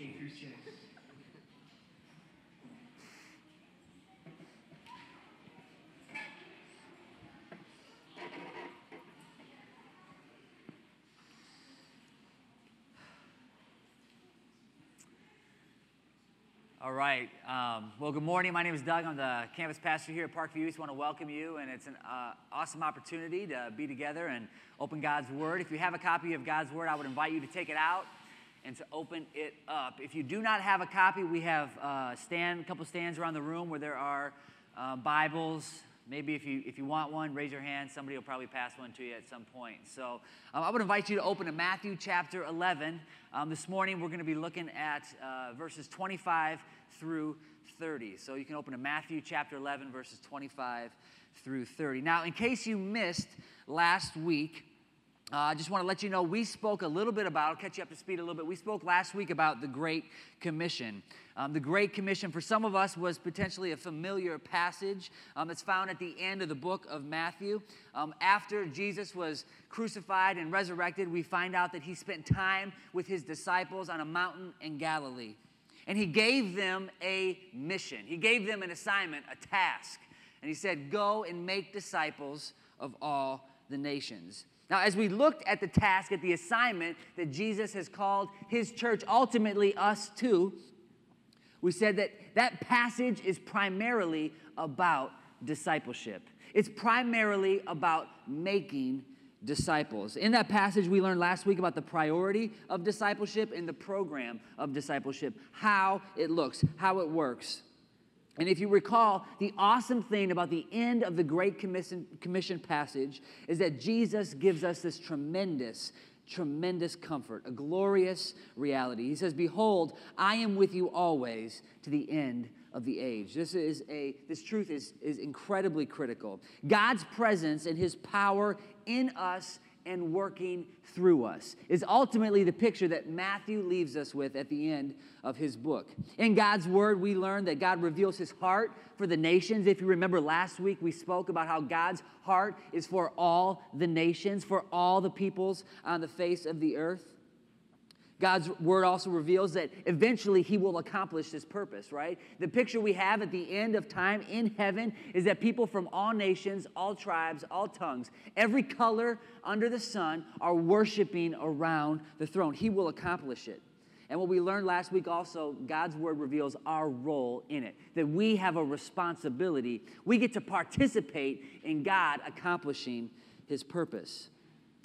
Through 6. All right. Um, well, good morning. My name is Doug. I'm the campus pastor here at Parkview. I want to welcome you, and it's an uh, awesome opportunity to be together and open God's Word. If you have a copy of God's Word, I would invite you to take it out and to open it up. If you do not have a copy, we have uh, stand, a couple stands around the room where there are uh, Bibles, Maybe if you, if you want one, raise your hand. Somebody will probably pass one to you at some point. So um, I would invite you to open to Matthew chapter 11. Um, this morning we're going to be looking at uh, verses 25 through 30. So you can open to Matthew chapter 11, verses 25 through 30. Now, in case you missed last week, uh, I just want to let you know we spoke a little bit about, I'll catch you up to speed a little bit. We spoke last week about the Great Commission. Um, the Great Commission, for some of us, was potentially a familiar passage. Um, it's found at the end of the book of Matthew. Um, after Jesus was crucified and resurrected, we find out that he spent time with his disciples on a mountain in Galilee. And he gave them a mission, he gave them an assignment, a task. And he said, Go and make disciples of all the nations. Now, as we looked at the task, at the assignment that Jesus has called his church, ultimately us to, we said that that passage is primarily about discipleship. It's primarily about making disciples. In that passage, we learned last week about the priority of discipleship and the program of discipleship, how it looks, how it works. And if you recall, the awesome thing about the end of the Great Commission, Commission passage is that Jesus gives us this tremendous, tremendous comfort, a glorious reality. He says, Behold, I am with you always to the end of the age. This is a this truth is, is incredibly critical. God's presence and his power in us and working through us is ultimately the picture that Matthew leaves us with at the end of his book. In God's word, we learn that God reveals his heart for the nations. If you remember last week, we spoke about how God's heart is for all the nations, for all the peoples on the face of the earth. God's word also reveals that eventually he will accomplish his purpose, right? The picture we have at the end of time in heaven is that people from all nations, all tribes, all tongues, every color under the sun are worshiping around the throne. He will accomplish it. And what we learned last week also, God's word reveals our role in it, that we have a responsibility. We get to participate in God accomplishing his purpose.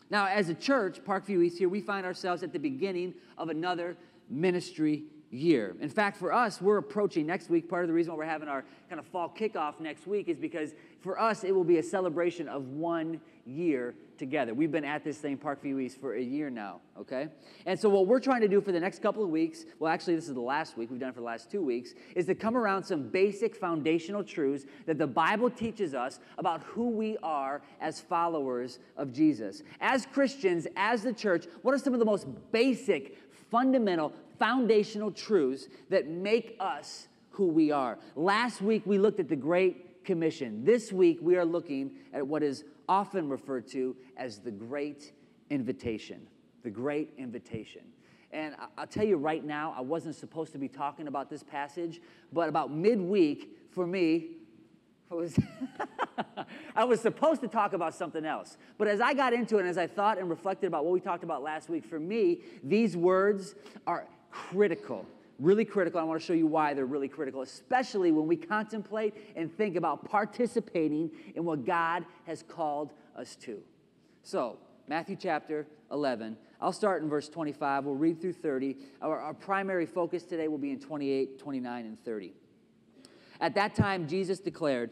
Now, as a church, Parkview East here, we find ourselves at the beginning of another ministry year. In fact, for us, we're approaching next week. Part of the reason why we're having our kind of fall kickoff next week is because for us, it will be a celebration of one year together. We've been at this thing, Parkview East, for a year now, okay? And so, what we're trying to do for the next couple of weeks, well, actually, this is the last week, we've done it for the last two weeks, is to come around some basic foundational truths that the Bible teaches us about who we are as followers of Jesus. As Christians, as the church, what are some of the most basic, fundamental, foundational truths that make us who we are? Last week, we looked at the Great Commission. This week, we are looking at what is often referred to as the Great Invitation. The Great Invitation. And I'll tell you right now, I wasn't supposed to be talking about this passage, but about midweek, for me, was I was supposed to talk about something else. But as I got into it and as I thought and reflected about what we talked about last week, for me, these words are critical really critical. I want to show you why they're really critical, especially when we contemplate and think about participating in what God has called us to. So, Matthew chapter 11. I'll start in verse 25. We'll read through 30. Our, our primary focus today will be in 28, 29, and 30. At that time, Jesus declared,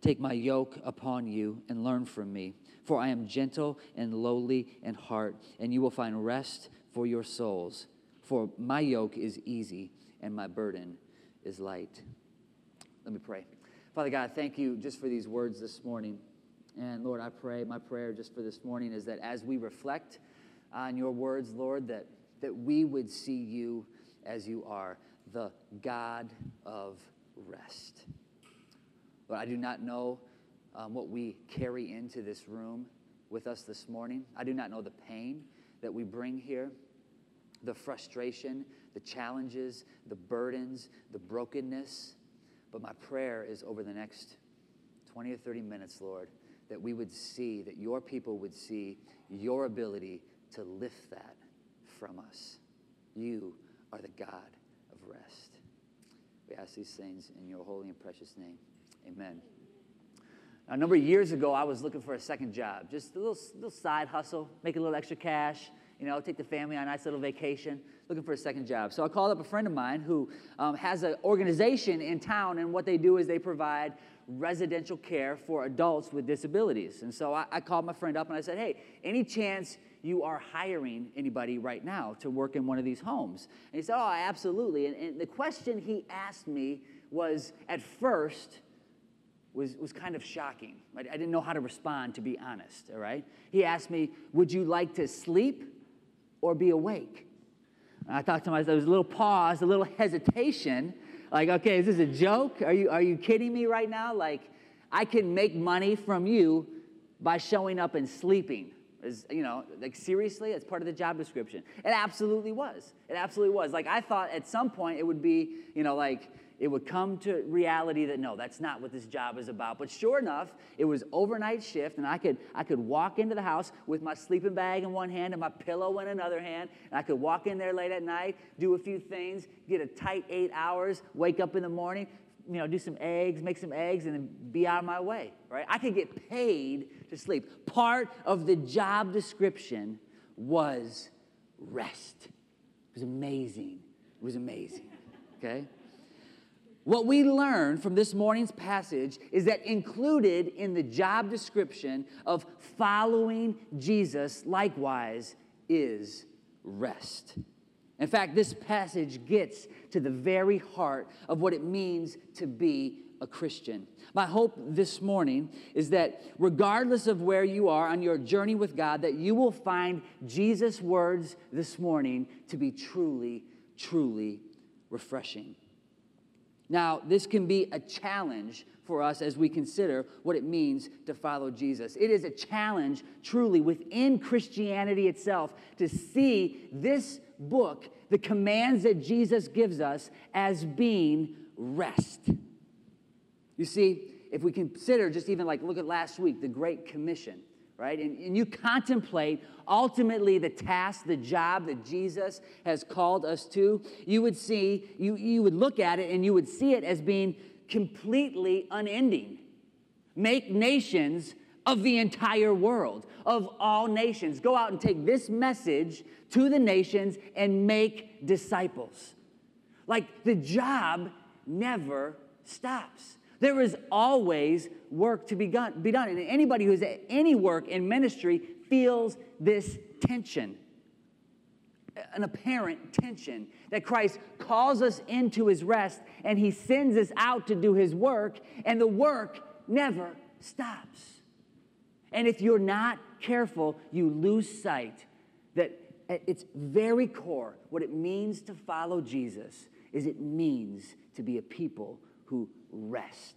Take my yoke upon you and learn from me, for I am gentle and lowly in heart, and you will find rest for your souls. For my yoke is easy and my burden is light. Let me pray. Father God, thank you just for these words this morning. And Lord, I pray, my prayer just for this morning is that as we reflect on your words, Lord, that, that we would see you as you are, the God of rest. Lord, I do not know um, what we carry into this room with us this morning. I do not know the pain that we bring here, the frustration, the challenges, the burdens, the brokenness. But my prayer is over the next 20 or 30 minutes, Lord, that we would see, that your people would see your ability to lift that from us. You are the God of rest. We ask these things in your holy and precious name. Amen. A number of years ago, I was looking for a second job, just a little, little side hustle, make a little extra cash, you know, take the family on a nice little vacation, looking for a second job. So I called up a friend of mine who um, has an organization in town, and what they do is they provide residential care for adults with disabilities. And so I, I called my friend up and I said, hey, any chance you are hiring anybody right now to work in one of these homes? And he said, oh, absolutely. And, and the question he asked me was at first, was, was kind of shocking. I, I didn't know how to respond, to be honest, all right? He asked me, Would you like to sleep or be awake? And I thought to myself, there was a little pause, a little hesitation. Like, okay, is this a joke? Are you, are you kidding me right now? Like, I can make money from you by showing up and sleeping. Is, you know, like seriously, it's part of the job description. It absolutely was. It absolutely was. Like, I thought at some point it would be, you know, like, it would come to reality that no, that's not what this job is about. But sure enough, it was overnight shift, and I could I could walk into the house with my sleeping bag in one hand and my pillow in another hand, and I could walk in there late at night, do a few things, get a tight eight hours, wake up in the morning, you know, do some eggs, make some eggs, and then be out of my way. Right? I could get paid to sleep. Part of the job description was rest. It was amazing. It was amazing. Okay. What we learn from this morning's passage is that included in the job description of following Jesus, likewise, is rest. In fact, this passage gets to the very heart of what it means to be a Christian. My hope this morning is that regardless of where you are on your journey with God, that you will find Jesus' words this morning to be truly, truly refreshing. Now, this can be a challenge for us as we consider what it means to follow Jesus. It is a challenge, truly, within Christianity itself to see this book, the commands that Jesus gives us, as being rest. You see, if we consider just even like look at last week, the Great Commission, right? And, and you contemplate ultimately the task, the job that Jesus has called us to, you would see, you, you would look at it and you would see it as being completely unending. Make nations of the entire world, of all nations. Go out and take this message to the nations and make disciples. Like the job never stops. There is always work to be done. And anybody who's at any work in ministry feels this tension, an apparent tension that Christ calls us into his rest and he sends us out to do his work, and the work never stops. And if you're not careful, you lose sight that at its very core, what it means to follow Jesus is it means to be a people who rest.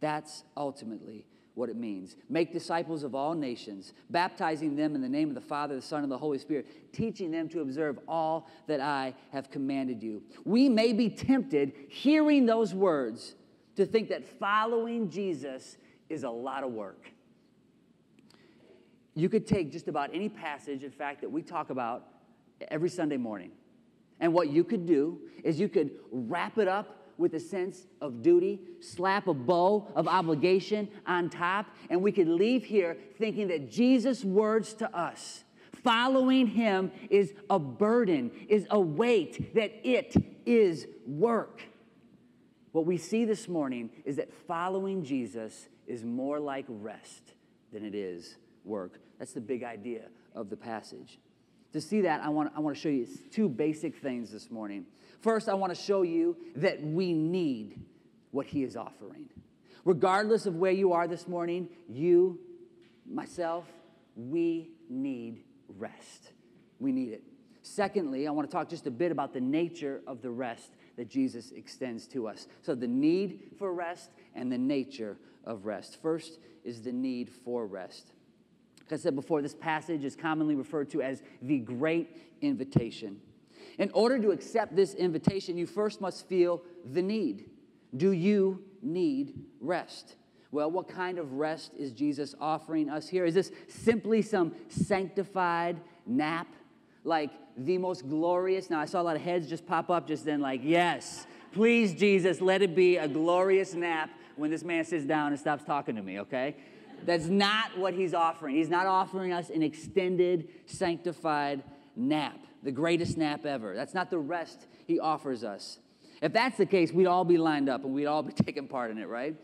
That's ultimately what it means. Make disciples of all nations, baptizing them in the name of the Father, the Son, and the Holy Spirit, teaching them to observe all that I have commanded you. We may be tempted, hearing those words, to think that following Jesus is a lot of work. You could take just about any passage, in fact, that we talk about every Sunday morning. And what you could do is you could wrap it up with a sense of duty, slap a bow of obligation on top, and we could leave here thinking that Jesus' words to us, following him, is a burden, is a weight, that it is work. What we see this morning is that following Jesus is more like rest than it is work. That's the big idea of the passage. To see that, I want, I want to show you two basic things this morning. First, I want to show you that we need what He is offering. Regardless of where you are this morning, you, myself, we need rest. We need it. Secondly, I want to talk just a bit about the nature of the rest that Jesus extends to us. So, the need for rest and the nature of rest. First is the need for rest. Like I said before, this passage is commonly referred to as the Great Invitation. In order to accept this invitation, you first must feel the need. Do you need rest? Well, what kind of rest is Jesus offering us here? Is this simply some sanctified nap? Like the most glorious? Now, I saw a lot of heads just pop up just then, like, yes, please, Jesus, let it be a glorious nap when this man sits down and stops talking to me, okay? That's not what he's offering. He's not offering us an extended, sanctified nap, the greatest nap ever. That's not the rest he offers us. If that's the case, we'd all be lined up and we'd all be taking part in it, right?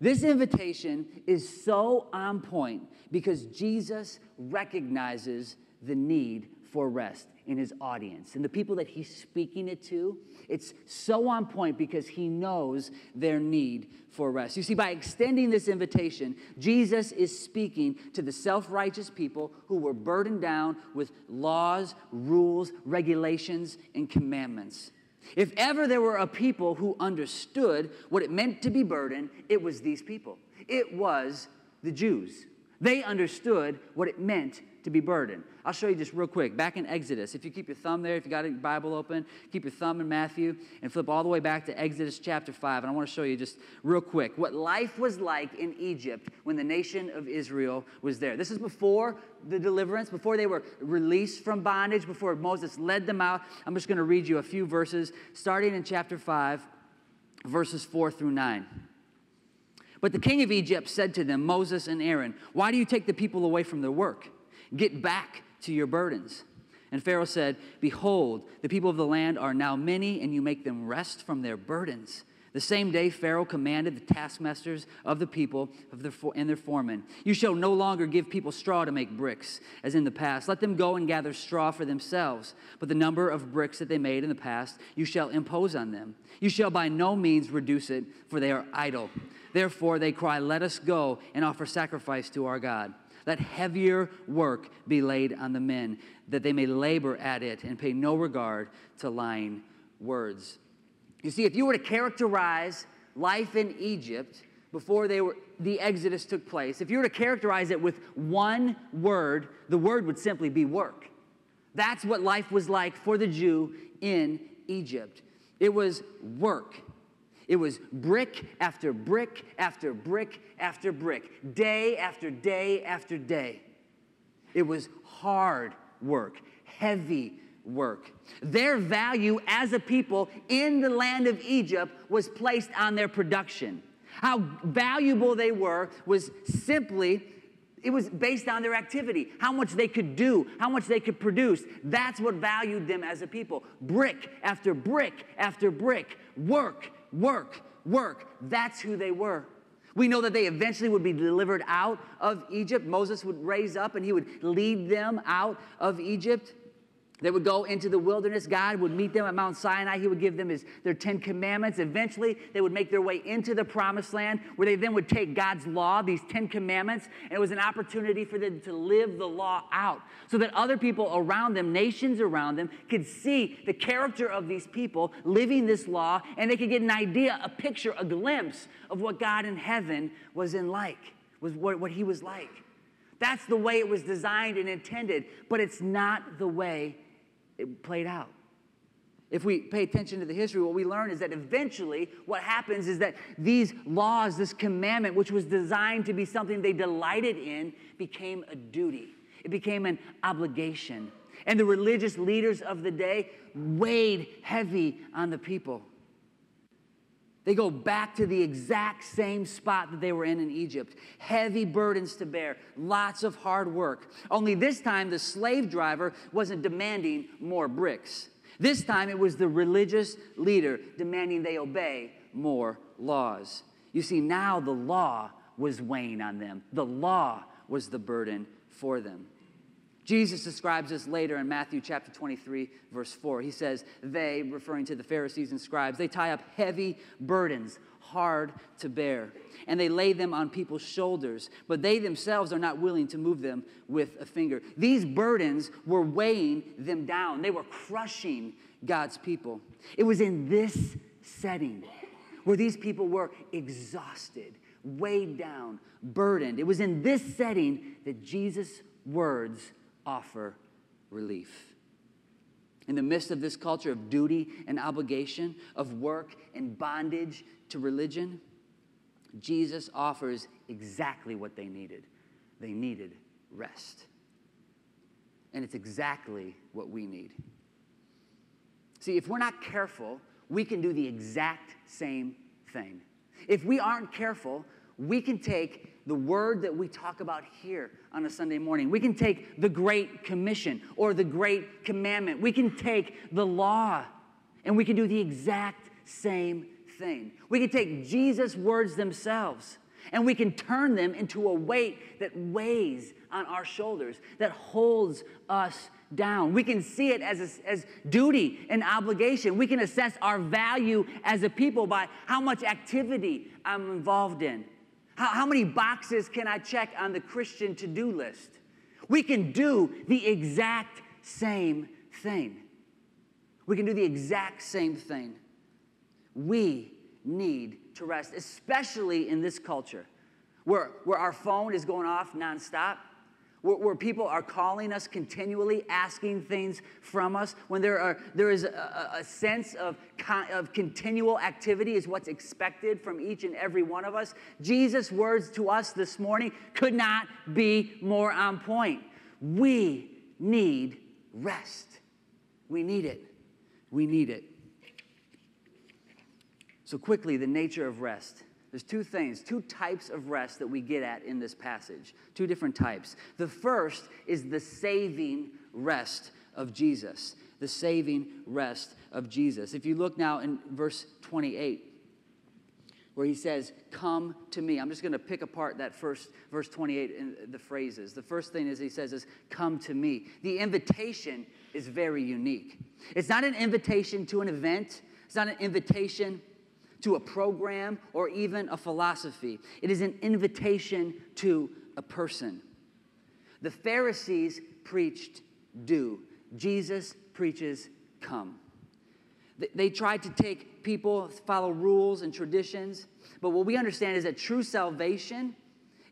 This invitation is so on point because Jesus recognizes the need for rest in his audience and the people that he's speaking it to. It's so on point because he knows their need for rest. You see, by extending this invitation, Jesus is speaking to the self righteous people who were burdened down with laws, rules, regulations, and commandments. If ever there were a people who understood what it meant to be burdened, it was these people. It was the Jews. They understood what it meant to be burdened. I'll show you just real quick. Back in Exodus, if you keep your thumb there, if you got your Bible open, keep your thumb in Matthew and flip all the way back to Exodus chapter 5. And I want to show you just real quick what life was like in Egypt when the nation of Israel was there. This is before the deliverance, before they were released from bondage, before Moses led them out. I'm just going to read you a few verses, starting in chapter 5, verses 4 through 9. But the king of Egypt said to them, Moses and Aaron, Why do you take the people away from their work? Get back to your burdens. And Pharaoh said, Behold, the people of the land are now many, and you make them rest from their burdens. The same day, Pharaoh commanded the taskmasters of the people of their, and their foremen, You shall no longer give people straw to make bricks, as in the past. Let them go and gather straw for themselves. But the number of bricks that they made in the past, you shall impose on them. You shall by no means reduce it, for they are idle. Therefore, they cry, Let us go and offer sacrifice to our God. Let heavier work be laid on the men, that they may labor at it and pay no regard to lying words. You see, if you were to characterize life in Egypt before they were, the Exodus took place, if you were to characterize it with one word, the word would simply be work. That's what life was like for the Jew in Egypt. It was work. It was brick after brick after brick after brick, day after day after day. It was hard work, heavy work. Their value as a people in the land of Egypt was placed on their production. How valuable they were was simply it was based on their activity, how much they could do, how much they could produce. That's what valued them as a people. Brick after brick after brick, work work, work. That's who they were. We know that they eventually would be delivered out of Egypt. Moses would raise up and he would lead them out of Egypt. They would go into the wilderness. God would meet them at Mount Sinai. He would give them his, their Ten Commandments. Eventually, they would make their way into the promised land where they then would take God's law, these Ten Commandments, and it was an opportunity for them to live the law out so that other people around them, nations around them, could see the character of these people living this law and they could get an idea, a picture, a glimpse of what God in heaven was in like, was what, what he was like. That's the way it was designed and intended, but it's not the way it played out. If we pay attention to the history, what we learn is that eventually what happens is that these laws, this commandment, which was designed to be something they delighted in, became a duty. It became an obligation. And the religious leaders of the day weighed heavy on the people. They go back to the exact same spot that they were in in Egypt. Heavy burdens to bear, lots of hard work. Only this time, the slave driver wasn't demanding more bricks. This time, it was the religious leader demanding they obey more laws. You see, now the law was weighing on them, the law was the burden for them. Jesus describes this later in Matthew chapter 23, verse 4. He says, They, referring to the Pharisees and scribes, they tie up heavy burdens, hard to bear, and they lay them on people's shoulders, but they themselves are not willing to move them with a finger. These burdens were weighing them down, they were crushing God's people. It was in this setting where these people were exhausted, weighed down, burdened. It was in this setting that Jesus' words offer relief. In the midst of this culture of duty and obligation, of work and bondage to religion, Jesus offers exactly what they needed. They needed rest. And it's exactly what we need. See, if we're not careful, we can do the exact same thing. If we aren't careful, we can take the word that we talk about here on a Sunday morning. We can take the Great Commission or the Great Commandment. We can take the law and we can do the exact same thing. We can take Jesus' words themselves and we can turn them into a weight that weighs on our shoulders, that holds us down. We can see it as, a, as duty and obligation. We can assess our value as a people by how much activity I'm involved in how, how many boxes can I check on the Christian to do list? We can do the exact same thing. We can do the exact same thing. We need to rest, especially in this culture where, where our phone is going off nonstop where, people are calling us continually, asking things from us, when there, are, there is a, a sense of, of continual activity is what's expected from each and every one of us. Jesus' words to us this morning could not be more on point. We need rest. We need it. We need it. So, quickly, the nature of rest. There's two things, two types of rest that we get at in this passage, two different types. The first is the saving rest of Jesus, the saving rest of Jesus. If you look now in verse 28, where he says, Come to me. I'm just going to pick apart that first verse 28 in the phrases. The first thing is he says is, Come to me. The invitation is very unique. It's not an invitation to an event, it's not an invitation to a program, or even a philosophy. It is an invitation to a person. The Pharisees preached do, Jesus preaches come. They tried to take people, follow rules and traditions, but what we understand is that true salvation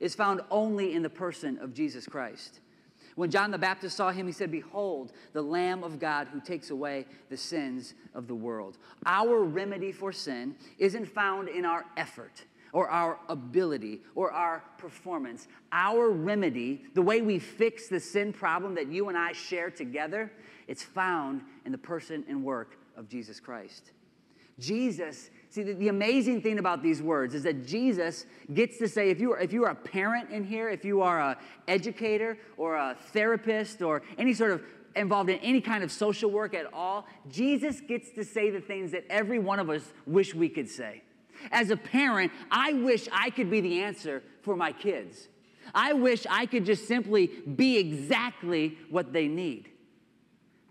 is found only in the person of Jesus Christ. When John the Baptist saw him, he said, Behold, the Lamb of God who takes away the sins of the world. Our remedy for sin isn't found in our effort or our ability or our performance. Our remedy, the way we fix the sin problem that you and I share together, it's found in the person and work of Jesus Christ. Jesus See, the, the, amazing thing about these words is that Jesus gets to say, if you are, if you are a parent in here, if you are an educator or a therapist or any sort of involved in any kind of social work at all, Jesus gets to say the things that every one of us wish we could say. As a parent, I wish I could be the answer for my kids. I wish I could just simply be exactly what they need.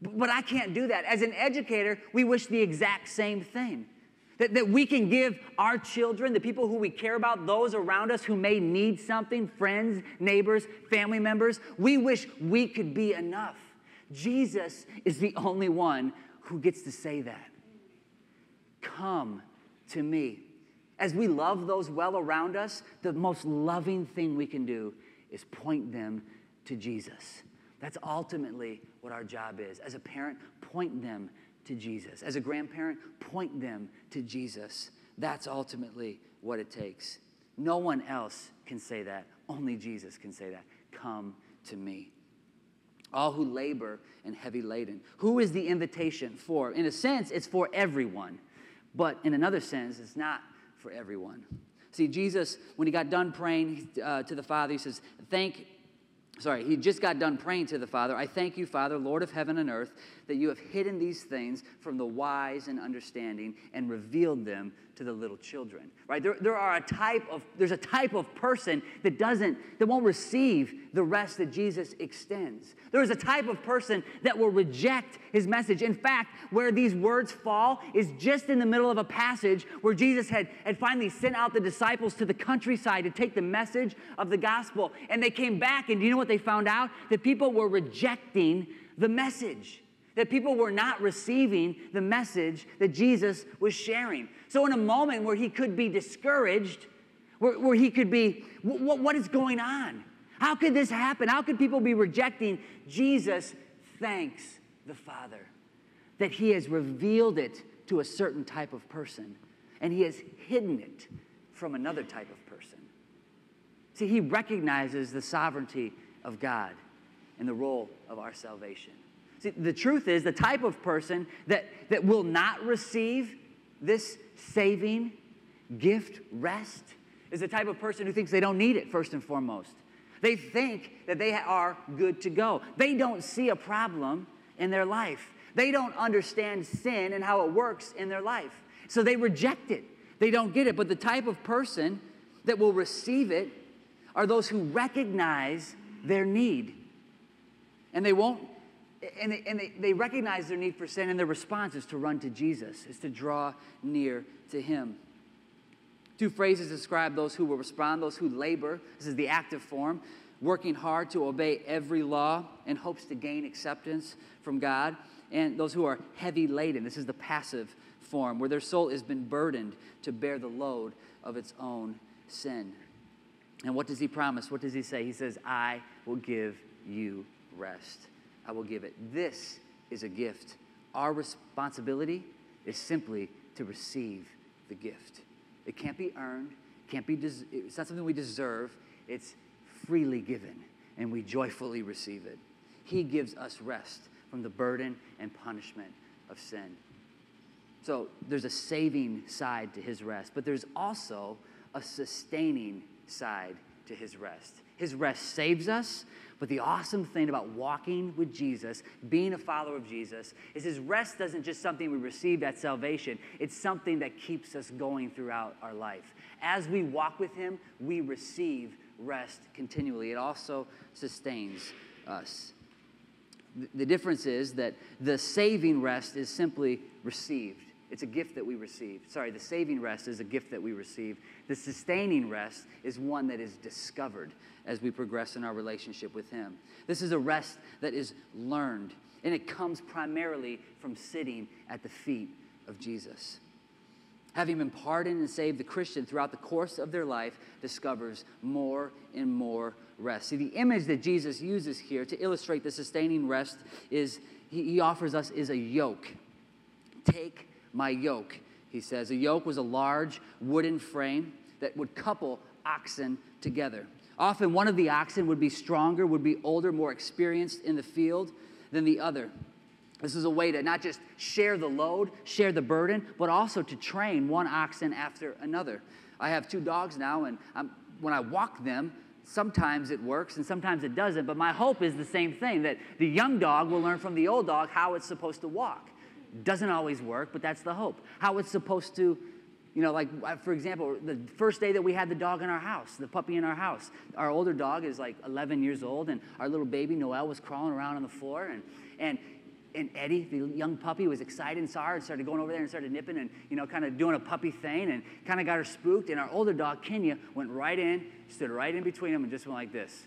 But I can't do that. As an educator, we wish the exact same thing. That, that we can give our children, the people who we care about, those around us who may need something, friends, neighbors, family members, we wish we could be enough. Jesus is the only one who gets to say that. Come to me. As we love those well around us, the most loving thing we can do is point them to Jesus. That's ultimately what our job is. As a parent, point them to Jesus. As a grandparent, point them to Jesus. That's ultimately what it takes. No one else can say that. Only Jesus can say that. Come to me. All who labor and heavy laden. Who is the invitation for? In a sense, it's for everyone. But in another sense, it's not for everyone. See, Jesus, when he got done praying uh, to the Father, he says, Thank sorry, he just got done praying to the Father. I thank you, Father, Lord of heaven and earth, that you have hidden these things from the wise and understanding and revealed them to the little children. Right? There, there are a type of, there's a type of person that doesn't, that won't receive the rest that Jesus extends. There is a type of person that will reject his message. In fact, where these words fall is just in the middle of a passage where Jesus had, had finally sent out the disciples to the countryside to take the message of the gospel. And they came back, and do you know what they found out? That people were rejecting the message that people were not receiving the message that Jesus was sharing. So, in a moment where he could be discouraged, where, where he could be, what, what is going on? How could this happen? How could people be rejecting Jesus? Thanks the Father that he has revealed it to a certain type of person and he has hidden it from another type of person. See, he recognizes the sovereignty of God and the role of our salvation. See, the truth is, the type of person that, that will not receive this saving gift, rest, is the type of person who thinks they don't need it, first and foremost. They think that they are good to go. They don't see a problem in their life. They don't understand sin and how it works in their life. So they reject it. They don't get it. But the type of person that will receive it are those who recognize their need. And they won't and, they, and they, they recognize their need for sin, and their response is to run to Jesus, is to draw near to Him. Two phrases describe those who will respond, those who labor. This is the active form, working hard to obey every law in hopes to gain acceptance from God. And those who are heavy laden. This is the passive form, where their soul has been burdened to bear the load of its own sin. And what does he promise? What does he say? He says, I will give you rest. I will give it. This is a gift. Our responsibility is simply to receive the gift. It can't be earned, can't be des- it's not something we deserve, it's freely given, and we joyfully receive it. He gives us rest from the burden and punishment of sin. So there's a saving side to his rest, but there's also a sustaining side to his rest. His rest saves us, but the awesome thing about walking with Jesus, being a follower of Jesus, is his rest doesn't just something we receive at salvation, it's something that keeps us going throughout our life. As we walk with him, we receive rest continually. It also sustains us. The difference is that the saving rest is simply received. It's a gift that we receive. Sorry, the saving rest is a gift that we receive. The sustaining rest is one that is discovered as we progress in our relationship with Him. This is a rest that is learned, and it comes primarily from sitting at the feet of Jesus. Having been pardoned and saved, the Christian throughout the course of their life discovers more and more rest. See, the image that Jesus uses here to illustrate the sustaining rest is he, offers us is a yoke. Take my yoke, he says. A yoke was a large wooden frame that would couple oxen together. Often one of the oxen would be stronger, would be older, more experienced in the field than the other. This is a way to not just share the load, share the burden, but also to train one oxen after another. I have two dogs now, and I'm, when I walk them, sometimes it works and sometimes it doesn't. But my hope is the same thing that the young dog will learn from the old dog how it's supposed to walk. Doesn't always work, but that's the hope. How it's supposed to you know, like uh, for example, the first day that we had the dog in our house, the puppy in our house, our older dog is like 11 years old, and our little baby Noel was crawling around on the floor, and and and Eddie, the young puppy, was excited and saw her and started going over there and started nipping and you know, kind of doing a puppy thing, and kind of got her spooked. And our older dog Kenya went right in, stood right in between them, and just went like this.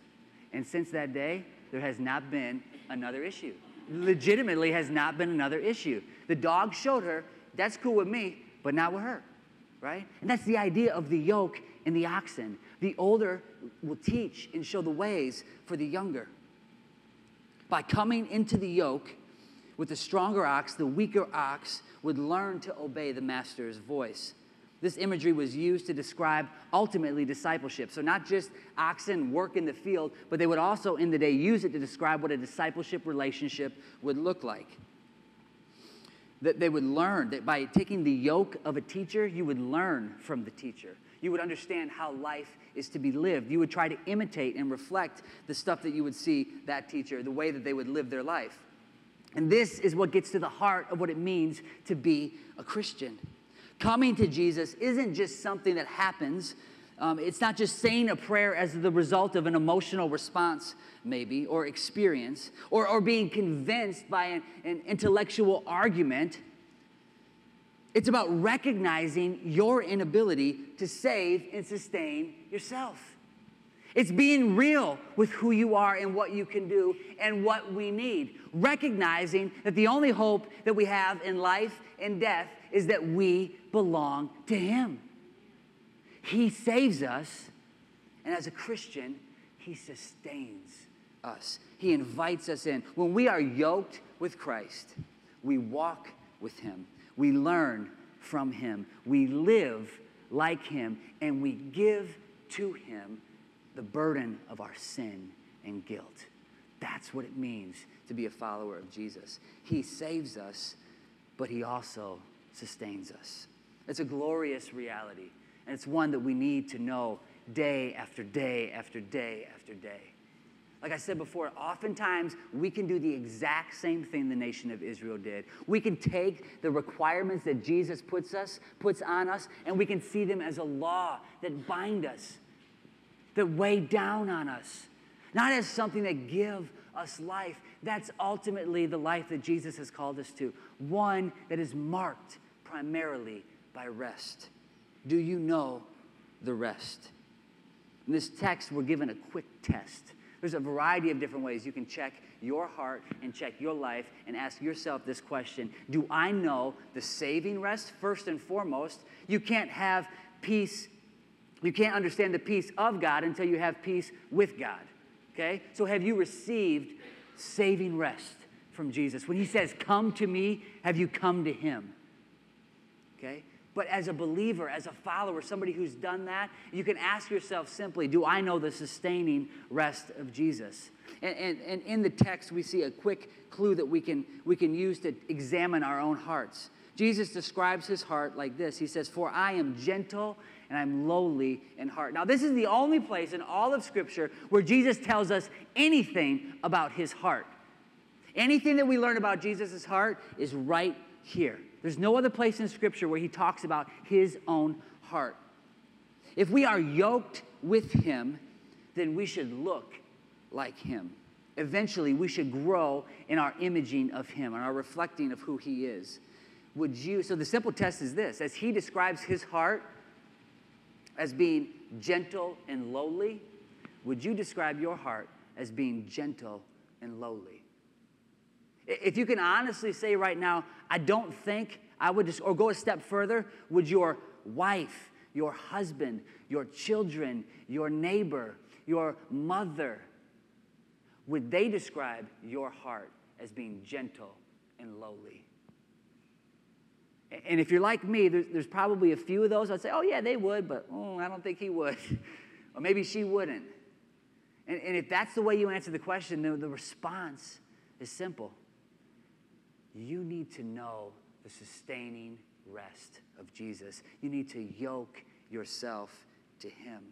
And since that day, there has not been another issue. Legitimately, has not been another issue. The dog showed her that's cool with me, but not with her right? And that's the idea of the yoke and the oxen. The older will teach and show the ways for the younger. By coming into the yoke with the stronger ox, the weaker ox would learn to obey the master's voice. This imagery was used to describe ultimately discipleship. So, not just oxen work in the field, but they would also in the day use it to describe what a discipleship relationship would look like. that they would learn that by taking the yoke of a teacher, you would learn from the teacher. You would understand how life is to be lived. You would try to imitate and reflect the stuff that you would see that teacher, the way that they would live their life. And this is what gets to the heart of what it means to be a Christian. Coming to Jesus isn't just something that happens. Um, it's not just saying a prayer as the result of an emotional response, maybe, or experience, or, or being convinced by an, an intellectual argument. It's about recognizing your inability to save and sustain yourself. It's being real with who you are and what you can do and what we need. Recognizing that the only hope that we have in life and death is that we belong to Him. He saves us, and as a Christian, He sustains us. He invites us in. When we are yoked with Christ, we walk with Him. We learn from him. We live like him, and we give to him the burden of our sin and guilt. That's what it means to be a follower of Jesus. He saves us, but he also sustains us. It's a glorious reality, and it's one that we need to know day after day after day after day. Like I said before, oftentimes we can do the exact same thing the nation of Israel did. We can take the requirements that Jesus puts us, puts on us, and we can see them as a law that bind us, that weigh down on us, not as something that give us life. That's ultimately the life that Jesus has called us to, one that is marked primarily by rest. Do you know the rest? In this text, we're given a quick test there's a variety of different ways you can check your heart and check your life and ask yourself this question Do I know the saving rest first and foremost? You can't have peace, you can't understand the peace of God until you have peace with God. Okay? So have you received saving rest from Jesus? When he says, Come to me, have you come to him? Okay? But as a believer, as a follower, somebody who's done that, you can ask yourself simply, do I know the sustaining rest of Jesus? And, and, and in the text, we see a quick clue that we can, we can use to examine our own hearts. Jesus describes his heart like this He says, For I am gentle and I'm lowly in heart. Now, this is the only place in all of Scripture where Jesus tells us anything about his heart. Anything that we learn about Jesus' heart is right here. There's no other place in Scripture where he talks about his own heart. If we are yoked with him, then we should look like him. Eventually, we should grow in our imaging of him and our reflecting of who he is. Would you? So, the simple test is this as he describes his heart as being gentle and lowly, would you describe your heart as being gentle and lowly? If you can honestly say right now, I don't think I would just, or go a step further, would your wife, your husband, your children, your neighbor, your mother, would they describe your heart as being gentle and lowly? And if you're like me, there's, there's probably a few of those I'd say, oh, yeah, they would, but oh, I don't think he would. or maybe she wouldn't. And, and if that's the way you answer the question, the, the response is simple you need to know the sustaining rest of Jesus. You need to yoke yourself to Him.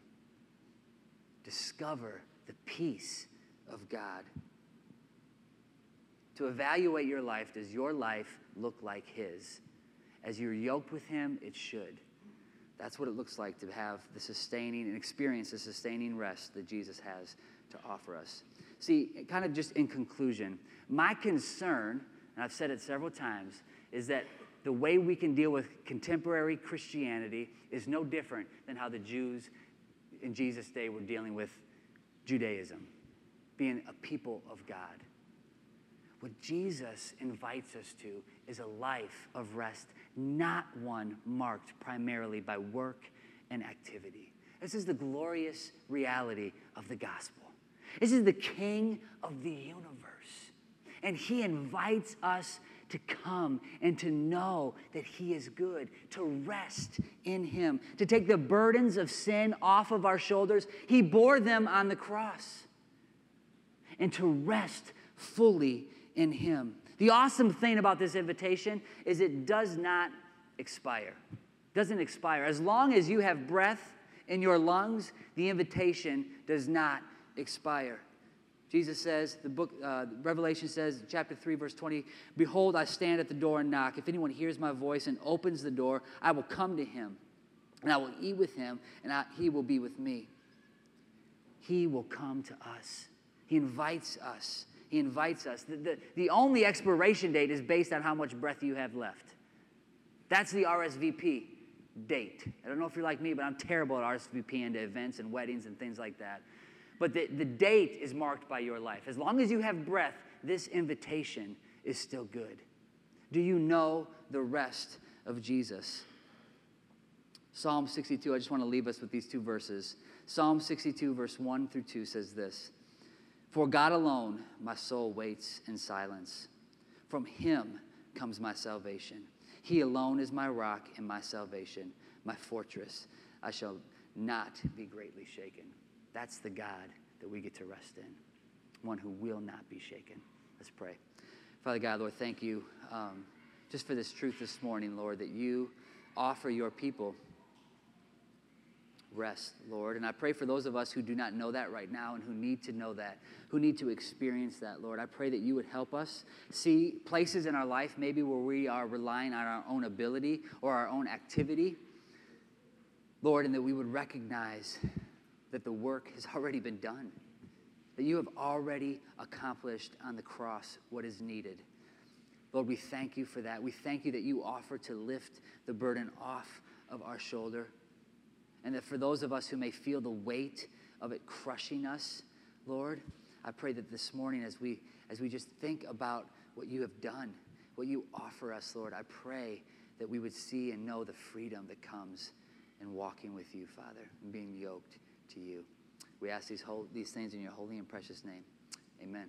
Discover the peace of God. To evaluate your life, does your life look like His? As you're yoked with Him, it should. That's what it looks like to have the sustaining and experience the sustaining rest that Jesus has to offer us. See, kind of just in conclusion, my concern and I've said it several times, is that the way we can deal with contemporary Christianity is no different than how the Jews in Jesus' day were dealing with Judaism, being a people of God. What Jesus invites us to is a life of rest, not one marked primarily by work and activity. This is the glorious reality of the gospel. This is the King of the universe and He invites us to come and to know that He is good, to rest in Him, to take the burdens of sin off of our shoulders. He bore them on the cross, and to rest fully in Him. The awesome thing about this invitation is it does not expire. Doesn't expire. As long as you have breath in your lungs, the invitation does not expire. Jesus says, the book, uh, Revelation says, chapter 3, verse 20, Behold, I stand at the door and knock. If anyone hears my voice and opens the door, I will come to him, and I will eat with him, and I, he will be with me. He will come to us. He invites us. He invites us. The, the, the only expiration date is based on how much breath you have left. That's the RSVP date. I don't know if you're like me, but I'm terrible at RSVPing to events and weddings and things like that. But the, the date is marked by your life. As long as you have breath, this invitation is still good. Do you know the rest of Jesus? Psalm 62, I just want to leave us with these two verses. Psalm 62, verse 1 through 2 says this For God alone my soul waits in silence. From him comes my salvation. He alone is my rock and my salvation, my fortress. I shall not be greatly shaken. That's the God that we get to rest in, one who will not be shaken. Let's pray. Father God, Lord, thank you um, just for this truth this morning, Lord, that you offer your people rest, Lord. And I pray for those of us who do not know that right now and who need to know that, who need to experience that, Lord. I pray that you would help us see places in our life maybe where we are relying on our own ability or our own activity, Lord, and that we would recognize that the work has already been done, that you have already accomplished on the cross what is needed. Lord, we thank you for that. We thank you that you offer to lift the burden off of our shoulder. And that for those of us who may feel the weight of it crushing us, Lord, I pray that this morning as we as we just think about what you have done, what you offer us, Lord, I pray that we would see and know the freedom that comes in walking with you, Father, and being yoked to you. We ask these, whole, these things in your holy and precious name. Amen.